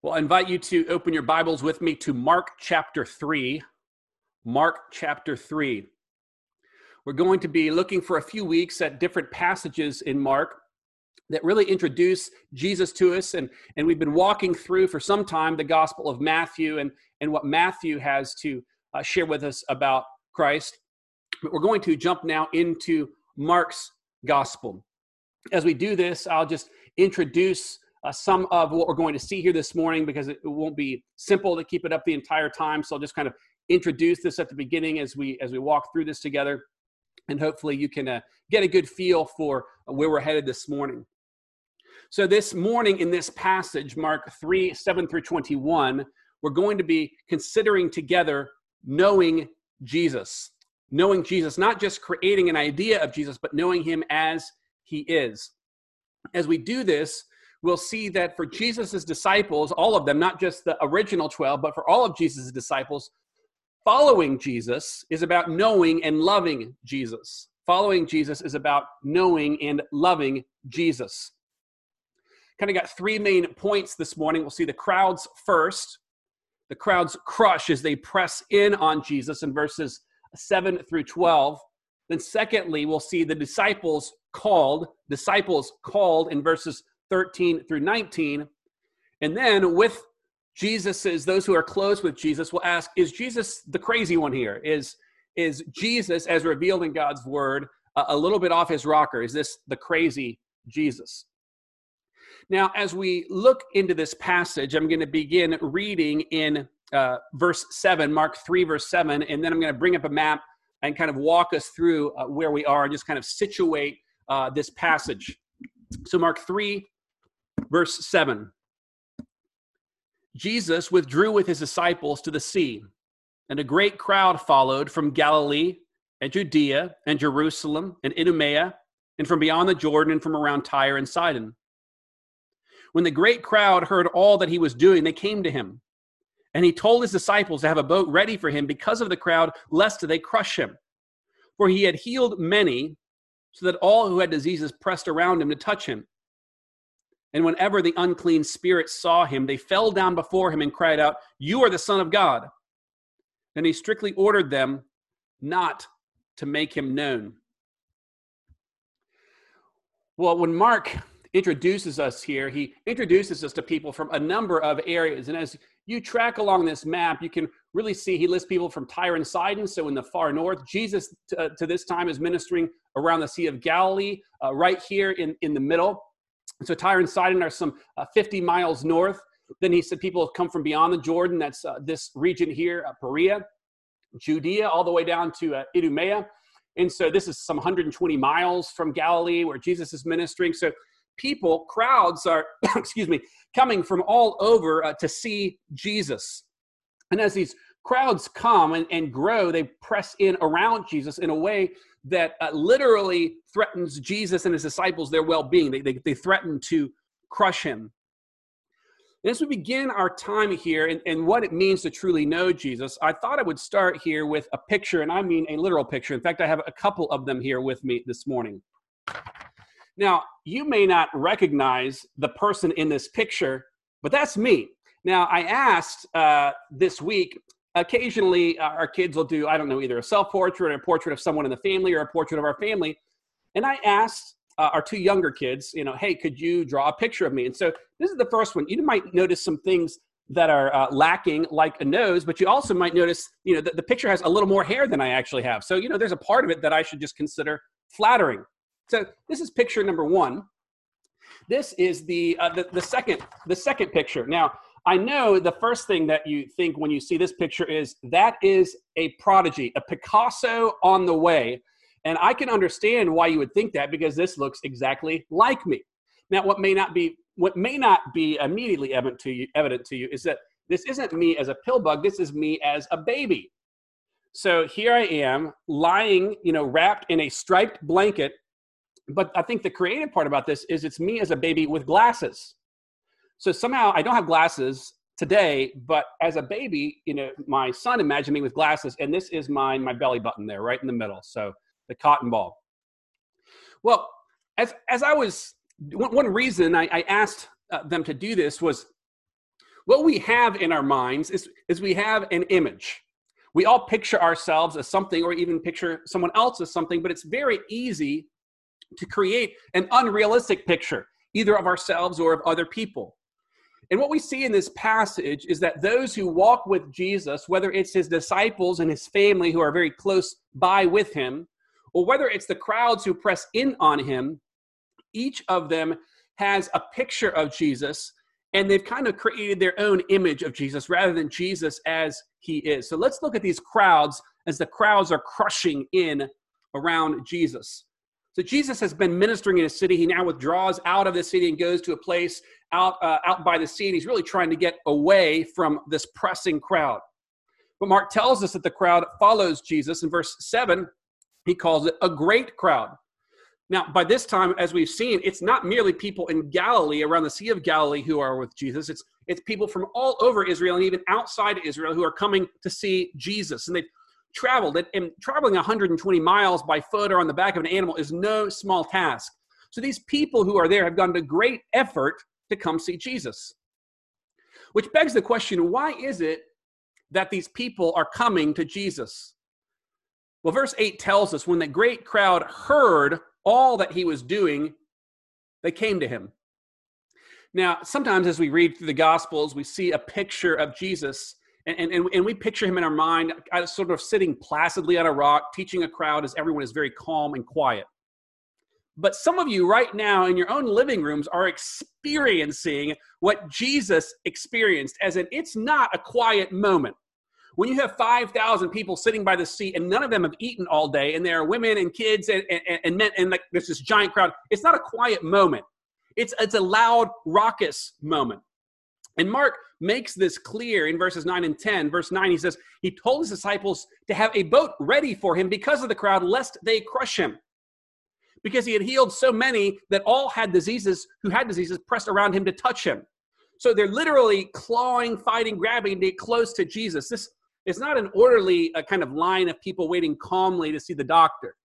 Well, I invite you to open your Bibles with me to Mark chapter 3. Mark chapter 3. We're going to be looking for a few weeks at different passages in Mark that really introduce Jesus to us. And, and we've been walking through for some time the Gospel of Matthew and, and what Matthew has to uh, share with us about Christ. But we're going to jump now into Mark's Gospel. As we do this, I'll just introduce uh, some of what we're going to see here this morning because it, won't be simple to keep it up the entire time. So I'll just kind of introduce this at the beginning as we as we walk through this together, and hopefully you can uh, get a good feel for where we're headed this morning. So this morning in this passage, Mark three seven through twenty one, we're going to be considering together knowing Jesus, knowing Jesus, not just creating an idea of Jesus, but knowing Him as He is. As we do this, we'll see that for Jesus' disciples, all of them, not just the original 12, but for all of Jesus' disciples, following Jesus is about knowing and loving Jesus. Following Jesus is about knowing and loving Jesus. Kind of got three main points this morning. We'll see the crowds first. The crowds crush as they press in on Jesus in verses 7 through 12. Then, secondly, we'll see the disciples called, disciples called in verses 13 through 19. And then with Jesus those who are close with Jesus will ask, is Jesus the crazy one here? Is is Jesus, as revealed in God's word, a, a little bit off his rocker? Is this the crazy Jesus? Now, as we look into this passage, I'm going to begin reading in uh, verse 7, Mark 3, verse 7, and then I'm going to bring up a map and kind of walk us through uh, where we are and just kind of situate uh, this passage. So, Mark 3, Verse 7 Jesus withdrew with his disciples to the sea, and a great crowd followed from Galilee and Judea and Jerusalem and Idumea and from beyond the Jordan and from around Tyre and Sidon. When the great crowd heard all that he was doing, they came to him. And he told his disciples to have a boat ready for him because of the crowd, lest they crush him. For he had healed many, so that all who had diseases pressed around him to touch him. And whenever the unclean spirits saw him, they fell down before him and cried out, You are the Son of God. Then he strictly ordered them not to make him known. Well, when Mark introduces us here, he introduces us to people from a number of areas. And as you track along this map, you can really see he lists people from Tyre and Sidon, so in the far north. Jesus, to, uh, to this time, is ministering around the Sea of Galilee, uh, right here in, in the middle. So Tyre and Sidon are some uh, 50 miles north. Then he said people have come from beyond the Jordan. That's uh, this region here, uh, Perea, Judea, all the way down to uh, Idumea. And so this is some 120 miles from Galilee where Jesus is ministering. So people, crowds are, excuse me, coming from all over uh, to see Jesus. And as these crowds come and, and grow, they press in around Jesus in a way that uh, literally threatens Jesus and his disciples their well being. They, they, they, threaten to crush him. And as we begin our time here and, and what it means to truly know Jesus, I thought I would start here with a picture, and I mean a literal picture. In fact, I have a couple of them here with me this morning. Now, you may not recognize the person in this picture, but that's me. Now, I asked uh, this week occasionally uh, our kids will do, I don't know, either a self portrait or a portrait of someone in the family or a portrait of our family. And I asked uh, our two younger kids, you know, hey, could you draw a picture of me? And so this is the first one. You might notice some things that are uh, lacking, like a nose, but you also might notice, you know, that the picture has a little more hair than I actually have. So, you know, there's a part of it that I should just consider flattering. So this is picture number one. This is the, uh, the, the second the second picture. Now, I know the first thing that you think when you see this picture is that is a prodigy, a Picasso on the way. And I can understand why you would think that because this looks exactly like me. Now, what may not be what may not be immediately evident to you, evident to you is that this isn't me as a pill bug. This is me as a baby. So here I am lying, you know, wrapped in a striped blanket. But I think the creative part about this is it's me as a baby with glasses. So somehow I don't have glasses today, but as a baby, you know, my son imagined me with glasses, and this is my my belly button there, right in the middle. So the cotton ball. Well, as as I was one, reason I, I asked uh, them to do this was what we have in our minds is, is we have an image. We all picture ourselves as something or even picture someone else as something, but it's very easy to create an unrealistic picture, either of ourselves or of other people. And what we see in this passage is that those who walk with Jesus, whether it's his disciples and his family who are very close by with him, or whether it's the crowds who press in on him, each of them has a picture of Jesus and they've kind of created their own image of Jesus rather than Jesus as he is. So let's look at these crowds as the crowds are crushing in around Jesus. So Jesus has been ministering in a city. He now withdraws out of the city and goes to a place out, uh, out by the sea, and he's really trying to get away from this pressing crowd. But Mark tells us that the crowd follows Jesus. In verse 7, he calls it a great crowd. Now, by this time, as we've seen, it's not merely people in Galilee, around the Sea of Galilee, who are with Jesus. It's, it's people from all over Israel and even outside Israel who are coming to see Jesus. And they've traveled, and, and traveling 120 miles by foot or on the back of an animal is no small task. So these people who are there have gone to great effort to come see Jesus. Which begs the question why is it that these people are coming to Jesus? Well, verse 8 tells us when the great crowd heard all that he was doing, they came to him. Now, sometimes as we read through the Gospels, we see a picture of Jesus, and, and, and we picture him in our mind uh, sort of sitting placidly on a rock, teaching a crowd as everyone is very calm and quiet. But some of you right now in your own living rooms are experiencing what Jesus experienced, as in it's not a quiet moment when you have 5,000 people sitting by the sea and none of them have eaten all day, and there are women and kids and, and, and men, and like there's this giant crowd, it's not a quiet moment. It's, it's a loud, raucous moment. And Mark makes this clear in verses 9 and 10. Verse 9, he says, He told his disciples to have a boat ready for him because of the crowd, lest they crush him. Because he had healed so many that all had diseases, who had diseases, pressed around him to touch him. So they're literally clawing, fighting, grabbing to get close to Jesus. This is not an orderly a kind of line of people waiting calmly to see the doctor.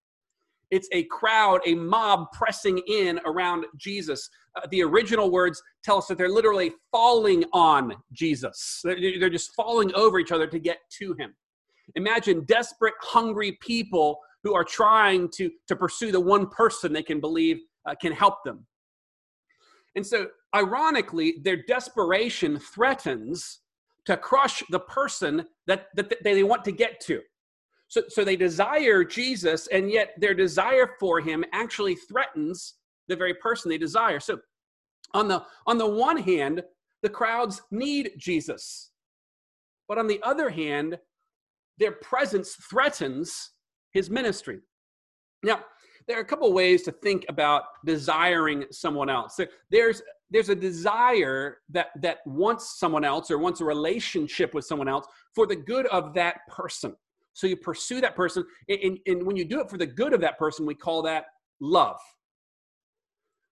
It's a crowd, a mob pressing in around Jesus. Uh, the original words tell us that they're literally falling on Jesus. They're, they're just falling over each other to get to him. Imagine desperate, hungry people who are trying to, to pursue the one person they can believe uh, can help them. And so, ironically, their desperation threatens to crush the person that, that they want to get to. So, so they desire Jesus, and yet their desire for him actually threatens the very person they desire. So, on the, on the one hand, the crowds need Jesus. But on the other hand, their presence threatens his ministry. Now, there are a couple ways to think about desiring someone else. There's there's a desire that that wants someone else or wants a relationship with someone else for the good of that person. So you pursue that person, and, and when you do it for the good of that person, we call that love.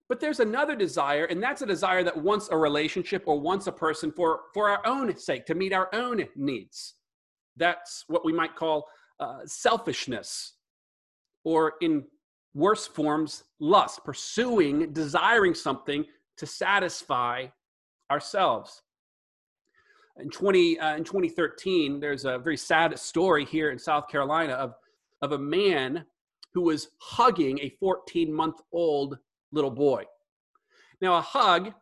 But there's another desire, and that's a desire that wants a relationship or wants a person for, for our own sake, to meet our own needs. That's what we might call uh, selfishness, or in worse forms, lust, pursuing, desiring something to satisfy ourselves. In, 20, uh, in 2013, there's a very sad story here in South Carolina of, of a man who was hugging a 14 month old little boy. Now, a hug,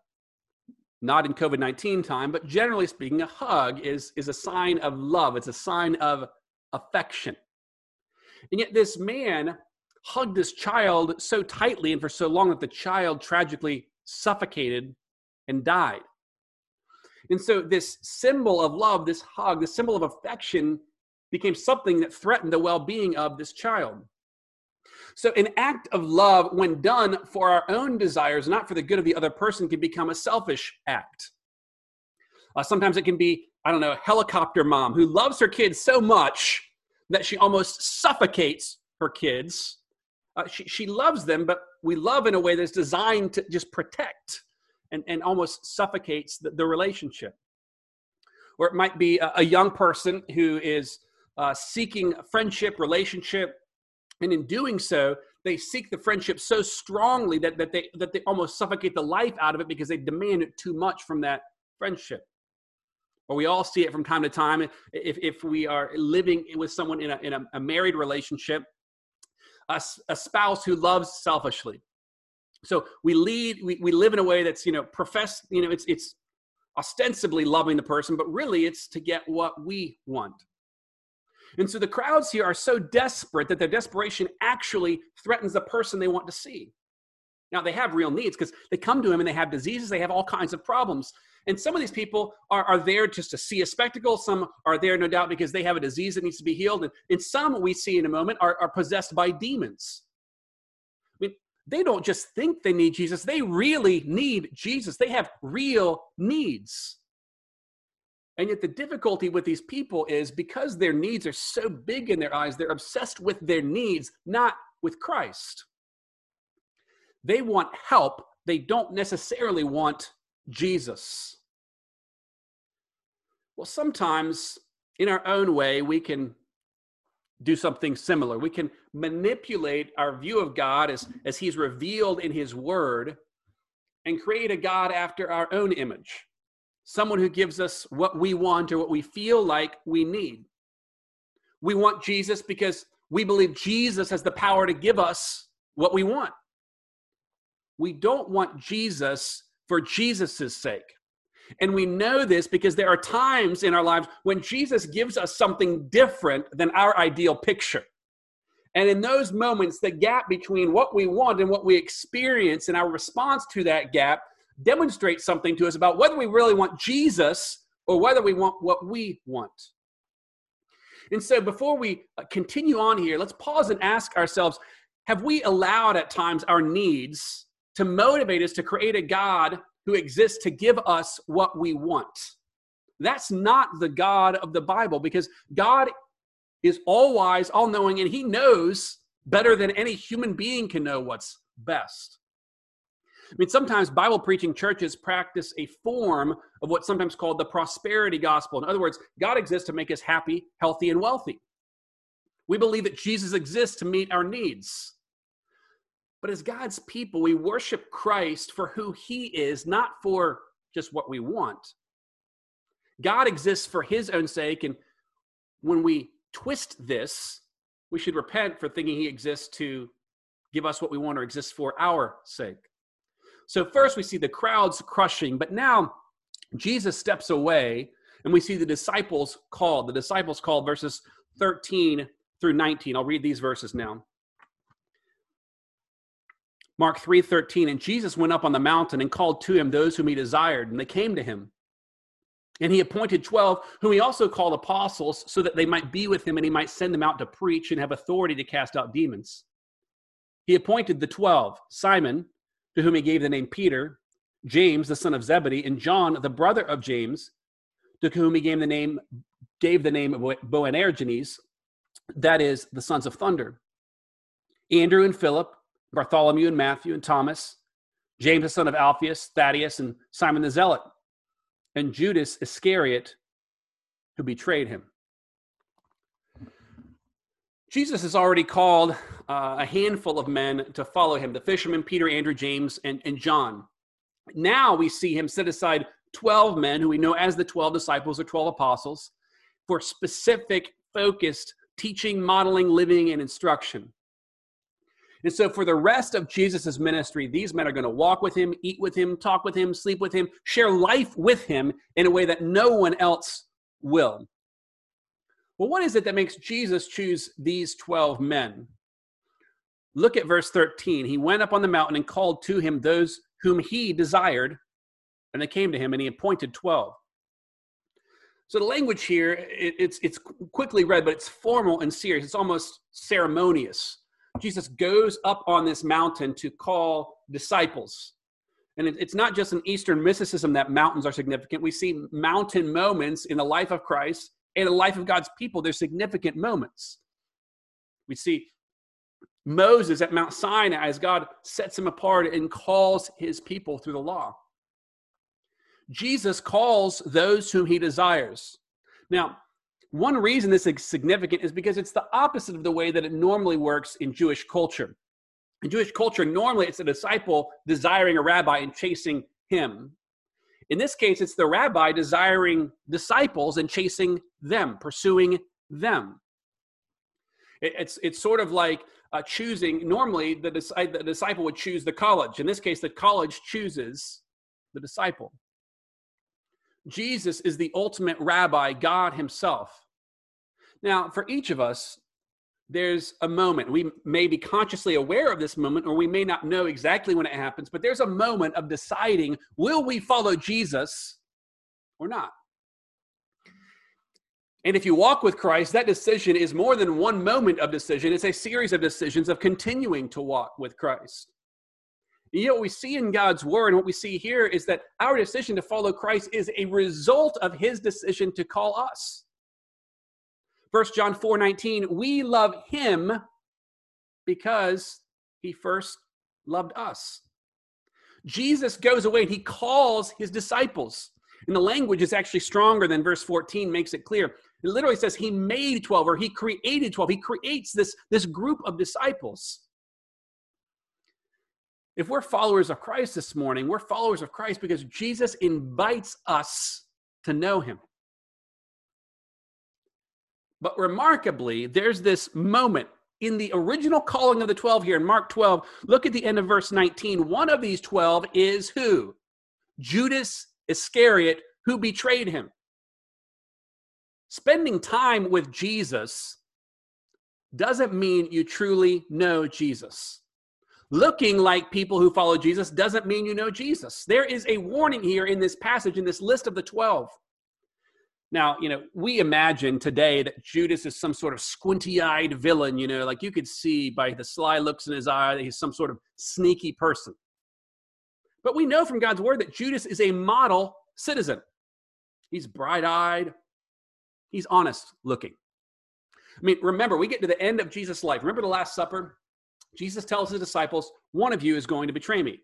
not in COVID 19 time, but generally speaking, a hug is, is a sign of love, it's a sign of affection. And yet, this man hugged this child so tightly and for so long that the child tragically suffocated and died. And so, this symbol of love, this hug, the symbol of affection became something that threatened the well being of this child. So, an act of love, when done for our own desires, not for the good of the other person, can become a selfish act. Uh, sometimes it can be, I don't know, a helicopter mom who loves her kids so much that she almost suffocates her kids uh, she, she loves them, but we love in a way that's designed to just protect and, and almost suffocates the, the relationship. Or it might be a, a young person who is uh, seeking friendship, relationship, and in doing so, they seek the friendship so strongly that, that, they, that they almost suffocate the life out of it because they demand it too much from that friendship. or we all see it from time to time if, if we are living with someone in a, in a, a married relationship a, a spouse who loves selfishly so we lead we, we live in a way that's you know profess you know it's it's ostensibly loving the person but really it's to get what we want and so the crowds here are so desperate that their desperation actually threatens the person they want to see now they have real needs because they come to him and they have diseases they have all kinds of problems and some of these people are, are there just to see a spectacle. Some are there, no doubt, because they have a disease that needs to be healed. And, and some we see in a moment are, are possessed by demons. They don't just think they need Jesus, they really need Jesus. They have real needs. And yet, the difficulty with these people is because their needs are so big in their eyes, they're obsessed with their needs, not with Christ. They want help, they don't necessarily want Jesus. Well, sometimes in our own way, we can do something similar. We can manipulate our view of God as, as He's revealed in His Word and create a God after our own image. Someone who gives us what we want or what we feel like we need. We want Jesus because we believe Jesus has the power to give us what we want. We don't want Jesus for Jesus' sake. And we know this because there are times in our lives when Jesus gives us something different than our ideal picture. And in those moments, the gap between what we want and what we experience and our response to that gap demonstrates something to us about whether we really want Jesus or whether we want what we want. And so, before we uh, continue on here, let's pause and ask ourselves have we allowed at times our needs to motivate us to create a God who exists to give us what we want. That's not the God of the Bible because God is all wise, all knowing, and he knows better than any human being can know what's best. I mean, sometimes Bible preaching churches practice a form of what's sometimes called the prosperity gospel. In other words, God exists to make us happy, healthy, and wealthy. We believe that Jesus exists to meet our needs. But as God's people, we worship Christ for who he is, not for just what we want. God exists for his own sake. And when we twist this, we should repent for thinking he exists to give us what we want or exists for our sake. So, first we see the crowds crushing, but now Jesus steps away and we see the disciples called. The disciples called verses 13 through 19. I'll read these verses now. Mark 3:13 and Jesus went up on the mountain and called to him those whom he desired and they came to him. And he appointed 12 whom he also called apostles so that they might be with him and he might send them out to preach and have authority to cast out demons. He appointed the 12, Simon, to whom he gave the name Peter, James the son of Zebedee and John the brother of James, to whom he gave the name gave the name Boanerges, that is the sons of thunder. Andrew and Philip Bartholomew and Matthew and Thomas, James the son of Alphaeus, Thaddeus, and Simon the Zealot, and Judas Iscariot, who betrayed him. Jesus has already called uh, a handful of men to follow him the fishermen, Peter, Andrew, James, and, and John. Now we see him set aside 12 men who we know as the 12 disciples or 12 apostles for specific, focused teaching, modeling, living, and instruction. And so, for the rest of Jesus' ministry, these men are going to walk with him, eat with him, talk with him, sleep with him, share life with him in a way that no one else will. Well, what is it that makes Jesus choose these 12 men? Look at verse 13. He went up on the mountain and called to him those whom he desired, and they came to him, and he appointed 12. So the language here, it, it's, it's quickly read, but it's formal and serious. It's almost ceremonious. Jesus goes up on this mountain to call disciples. And it's not just in Eastern mysticism that mountains are significant. We see mountain moments in the life of Christ and the life of God's people. They're significant moments. We see Moses at Mount Sinai as God sets him apart and calls his people through the law. Jesus calls those whom he desires. Now, one reason this is significant is because it's the opposite of the way that it normally works in Jewish culture. In Jewish culture, normally it's a disciple desiring a rabbi and chasing him. In this case, it's the rabbi desiring disciples and chasing them, pursuing them. It's, it's sort of like uh, choosing, normally the, the disciple would choose the college. In this case, the college chooses the disciple. Jesus is the ultimate rabbi, God Himself. Now, for each of us, there's a moment. We may be consciously aware of this moment, or we may not know exactly when it happens, but there's a moment of deciding will we follow Jesus or not? And if you walk with Christ, that decision is more than one moment of decision, it's a series of decisions of continuing to walk with Christ. And yet, what we see in God's word and what we see here is that our decision to follow Christ is a result of his decision to call us. First John 4 19, we love him because he first loved us. Jesus goes away and he calls his disciples. And the language is actually stronger than verse 14 makes it clear. It literally says he made 12 or he created 12. He creates this, this group of disciples. If we're followers of Christ this morning, we're followers of Christ because Jesus invites us to know him. But remarkably, there's this moment in the original calling of the 12 here in Mark 12. Look at the end of verse 19. One of these 12 is who? Judas Iscariot, who betrayed him. Spending time with Jesus doesn't mean you truly know Jesus. Looking like people who follow Jesus doesn't mean you know Jesus. There is a warning here in this passage, in this list of the 12. Now, you know, we imagine today that Judas is some sort of squinty eyed villain, you know, like you could see by the sly looks in his eye that he's some sort of sneaky person. But we know from God's word that Judas is a model citizen. He's bright eyed, he's honest looking. I mean, remember, we get to the end of Jesus' life. Remember the Last Supper? Jesus tells his disciples, One of you is going to betray me.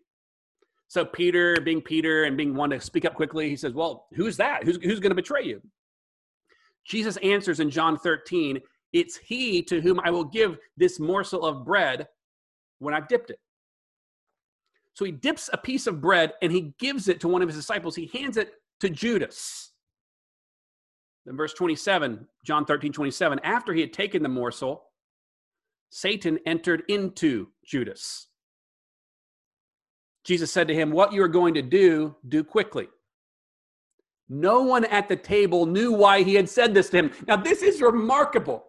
So Peter, being Peter and being one to speak up quickly, he says, Well, who's that? Who's, who's going to betray you? Jesus answers in John 13, It's he to whom I will give this morsel of bread when I've dipped it. So he dips a piece of bread and he gives it to one of his disciples. He hands it to Judas. Then, verse 27, John 13, 27, after he had taken the morsel, Satan entered into Judas. Jesus said to him, What you are going to do, do quickly. No one at the table knew why he had said this to him. Now, this is remarkable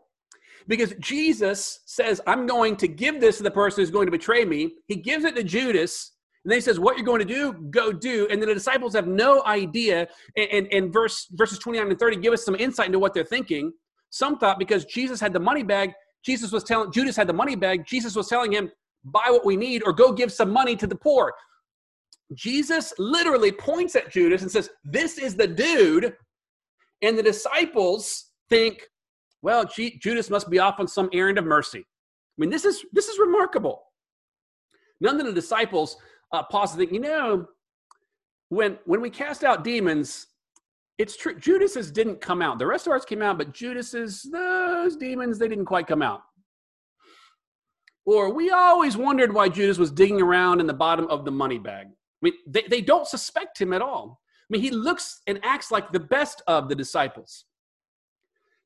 because Jesus says, I'm going to give this to the person who's going to betray me. He gives it to Judas. And then he says, What you're going to do, go do. And then the disciples have no idea. And, and, and verse, verses 29 and 30 give us some insight into what they're thinking. Some thought because Jesus had the money bag, Jesus was telling, Judas had the money bag, Jesus was telling him, buy what we need or go give some money to the poor. Jesus literally points at Judas and says, This is the dude. And the disciples think, well, G- Judas must be off on some errand of mercy. I mean, this is this is remarkable. None of the disciples uh, pause to think, you know, when when we cast out demons, it's true. Judas's didn't come out. The rest of ours came out, but Judas's those demons they didn't quite come out. Or we always wondered why Judas was digging around in the bottom of the money bag. I mean, they, they don't suspect him at all. I mean, he looks and acts like the best of the disciples.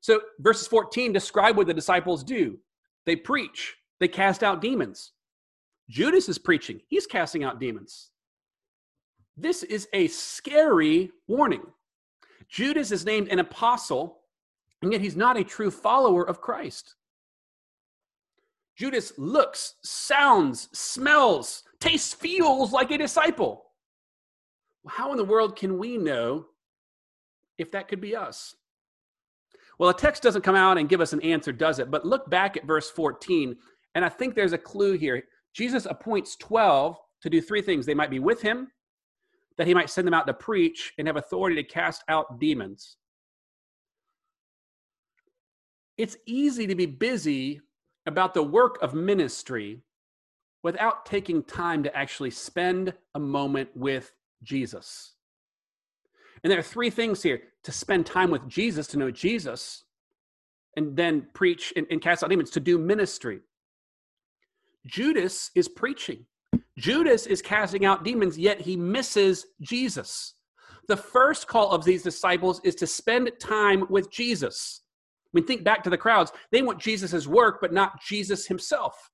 So, verses 14 describe what the disciples do they preach, they cast out demons. Judas is preaching, he's casting out demons. This is a scary warning. Judas is named an apostle, and yet he's not a true follower of Christ. Judas looks, sounds, smells, tastes, feels like a disciple. How in the world can we know if that could be us? Well, the text doesn't come out and give us an answer, does it? But look back at verse 14, and I think there's a clue here. Jesus appoints 12 to do three things they might be with him, that he might send them out to preach, and have authority to cast out demons. It's easy to be busy about the work of ministry without taking time to actually spend a moment with Jesus. And there are three things here to spend time with Jesus, to know Jesus, and then preach and, and cast out demons, to do ministry. Judas is preaching. Judas is casting out demons, yet he misses Jesus. The first call of these disciples is to spend time with Jesus. I mean, think back to the crowds. They want Jesus' work, but not Jesus himself.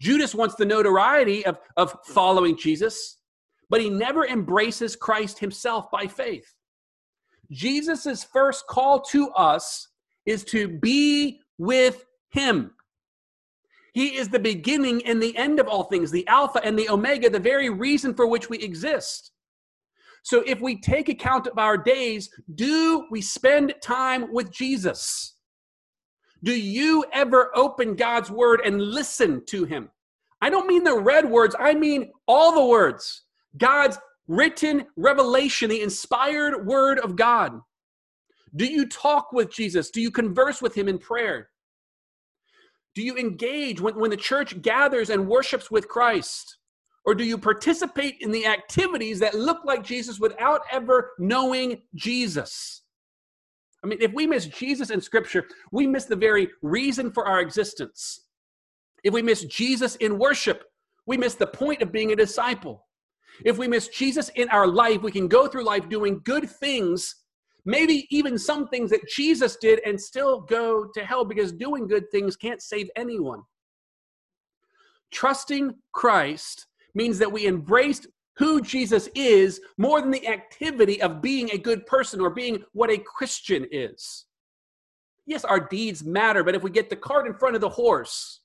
Judas wants the notoriety of, of following Jesus, but he never embraces Christ himself by faith. Jesus' first call to us is to be with him. He is the beginning and the end of all things, the Alpha and the Omega, the very reason for which we exist. So if we take account of our days, do we spend time with Jesus? Do you ever open God's word and listen to him? I don't mean the red words, I mean all the words. God's written revelation, the inspired word of God. Do you talk with Jesus? Do you converse with him in prayer? Do you engage when, when the church gathers and worships with Christ? Or do you participate in the activities that look like Jesus without ever knowing Jesus? I mean, if we miss Jesus in Scripture, we miss the very reason for our existence. If we miss Jesus in worship, we miss the point of being a disciple. If we miss Jesus in our life, we can go through life doing good things maybe even some things that Jesus did and still go to hell because doing good things can't save anyone. Trusting Christ means that we embraced who Jesus is more than the activity of being a good person or being what a Christian is. Yes, our deeds matter, but if we get the cart in front of the horse,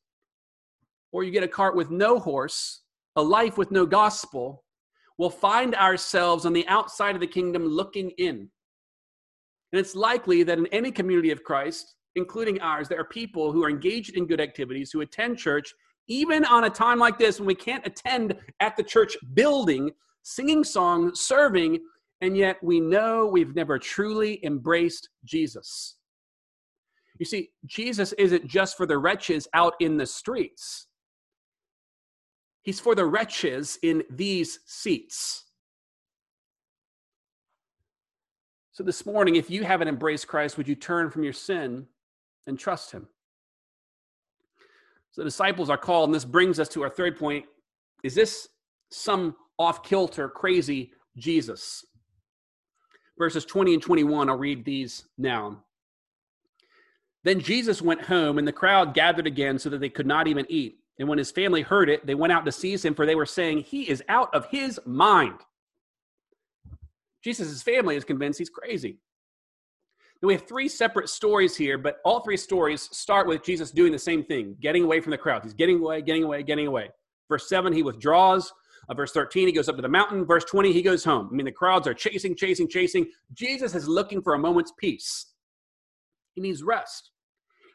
or you get a cart with no horse, a life with no gospel, we'll find ourselves on the outside of the kingdom looking in. And it's likely that in any community of Christ, including ours, there are people who are engaged in good activities, who attend church, even on a time like this when we can't attend at the church building, singing songs, serving, and yet we know we've never truly embraced Jesus. You see, Jesus isn't just for the wretches out in the streets. He's for the wretches in these seats. So, this morning, if you haven't embraced Christ, would you turn from your sin and trust Him? So, disciples are called, and this brings us to our third point. Is this some off kilter, crazy Jesus? Verses 20 and 21, I'll read these now. Then Jesus went home, and the crowd gathered again so that they could not even eat. And when his family heard it, they went out to seize him, for they were saying, He is out of his mind. Jesus' family is convinced he's crazy. Now, we have three separate stories here, but all three stories start with Jesus doing the same thing, getting away from the crowd. He's getting away, getting away, getting away. Verse 7, he withdraws. Uh, verse 13, he goes up to the mountain. Verse 20, he goes home. I mean, the crowds are chasing, chasing, chasing. Jesus is looking for a moment's peace. He needs rest.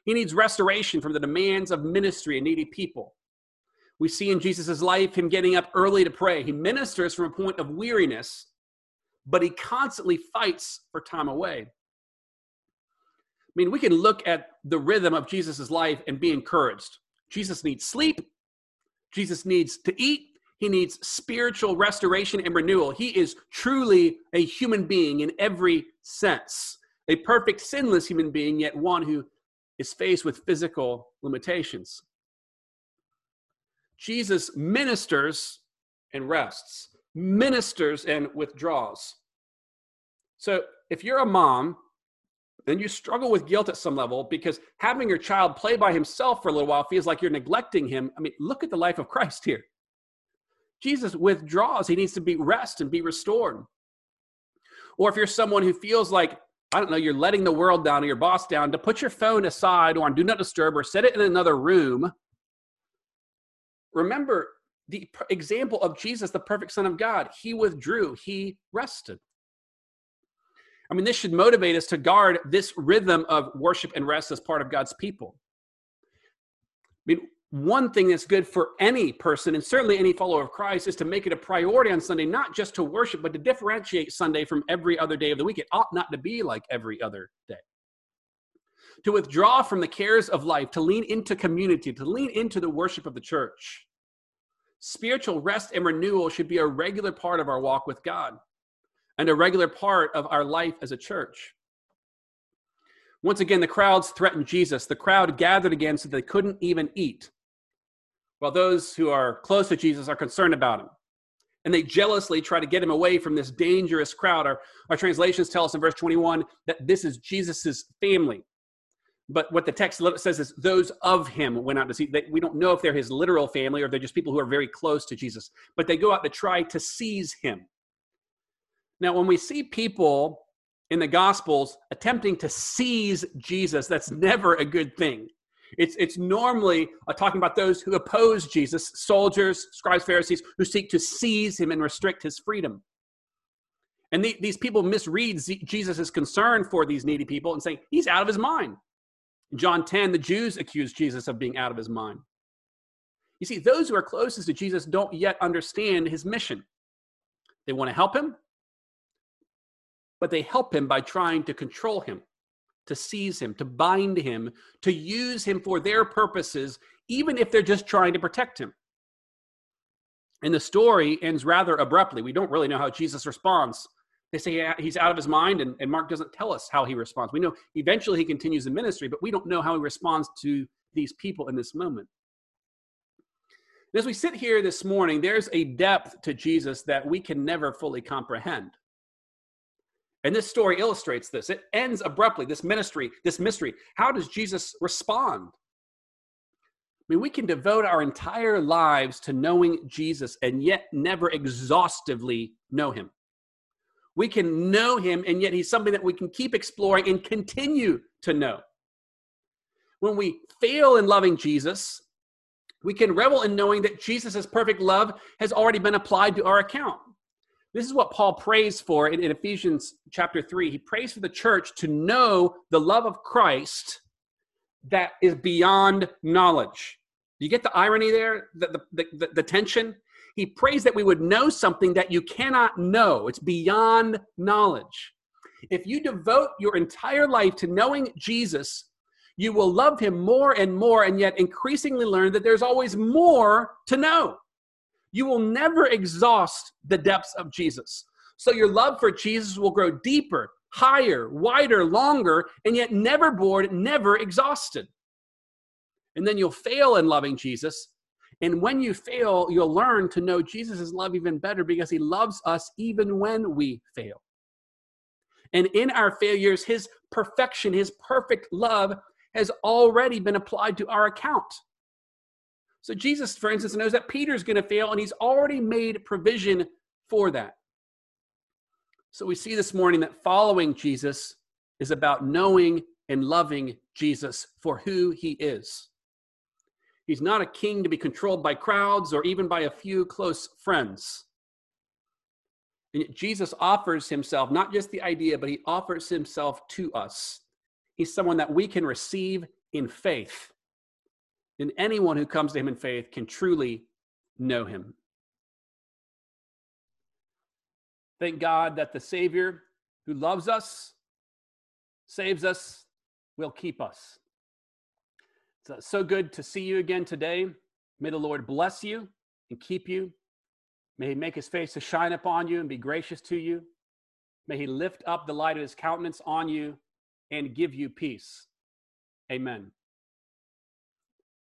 He needs restoration from the demands of ministry and needy people. We see in Jesus' life him getting up early to pray. He ministers from a point of weariness but he constantly fights for time away. I mean, we can look at the rhythm of Jesus' life and be encouraged. Jesus needs sleep, Jesus needs to eat, he needs spiritual restoration and renewal. He is truly a human being in every sense, a perfect, sinless human being, yet one who is faced with physical limitations. Jesus ministers and rests ministers and withdraws. So if you're a mom and you struggle with guilt at some level because having your child play by himself for a little while feels like you're neglecting him, I mean, look at the life of Christ here. Jesus withdraws, he needs to be rest and be restored. Or if you're someone who feels like, I don't know, you're letting the world down or your boss down, to put your phone aside or on do not disturb or set it in another room. Remember, the example of Jesus, the perfect Son of God. He withdrew, he rested. I mean, this should motivate us to guard this rhythm of worship and rest as part of God's people. I mean, one thing that's good for any person, and certainly any follower of Christ, is to make it a priority on Sunday, not just to worship, but to differentiate Sunday from every other day of the week. It ought not to be like every other day. To withdraw from the cares of life, to lean into community, to lean into the worship of the church spiritual rest and renewal should be a regular part of our walk with God and a regular part of our life as a church. Once again, the crowds threatened Jesus. The crowd gathered again so they couldn't even eat, while those who are close to Jesus are concerned about him. and they jealously try to get him away from this dangerous crowd. Our, our translations tell us in verse 21 that this is Jesus's family. But what the text says is those of him went out to see. They, we don't know if they're his literal family or they're just people who are very close to Jesus, but they go out to try to seize him. Now, when we see people in the Gospels attempting to seize Jesus, that's never a good thing. It's, it's normally uh, talking about those who oppose Jesus, soldiers, scribes, Pharisees, who seek to seize him and restrict his freedom. And the, these people misread Jesus' concern for these needy people and saying, he's out of his mind. In John 10, the Jews accuse Jesus of being out of his mind. You see, those who are closest to Jesus don't yet understand his mission. They want to help him, but they help him by trying to control him to seize him, to bind him, to use him for their purposes, even if they're just trying to protect him. And the story ends rather abruptly. We don't really know how Jesus responds. They say he's out of his mind, and, and Mark doesn't tell us how he responds. We know eventually he continues the ministry, but we don't know how he responds to these people in this moment. And as we sit here this morning, there's a depth to Jesus that we can never fully comprehend. And this story illustrates this. It ends abruptly, this ministry, this mystery. How does Jesus respond? I mean, we can devote our entire lives to knowing Jesus and yet never exhaustively know him. We can know him, and yet he's something that we can keep exploring and continue to know. When we fail in loving Jesus, we can revel in knowing that Jesus' perfect love has already been applied to our account. This is what Paul prays for in, in, Ephesians chapter 3. He prays for the church to know the love of Christ that is beyond knowledge. You get the irony there, the, the, the, the tension? He prays that we would know something that you cannot know, it's beyond knowledge. If you devote your entire life to knowing Jesus, you will love him more and more, and yet increasingly learn that there's always more to know. You will never exhaust the depths of Jesus. So your love for Jesus will grow deeper, higher, wider, longer, and yet never bored, never exhausted. And then you'll fail in loving Jesus. And when you fail, you'll learn to know Jesus' love even better because he loves us even when we fail. And in our failures, his perfection, his perfect love has already been applied to our account. So Jesus, for instance, knows that Peter's going to fail, and he's already made provision for that. So we see this morning that following Jesus is about knowing and loving Jesus for who he is. He's not a king to be controlled by crowds or even by a few close friends. And Jesus offers himself, not just the idea, but he offers himself to us. He's someone that we can receive in faith and anyone who comes to him in faith can truly know him. Thank God that the Savior who loves us, saves us, will keep us. It's so good to see you again today. May the Lord bless you and keep you. May he make his face to shine upon you and be gracious to you. May he lift up the light of his countenance on you and give you peace. Amen.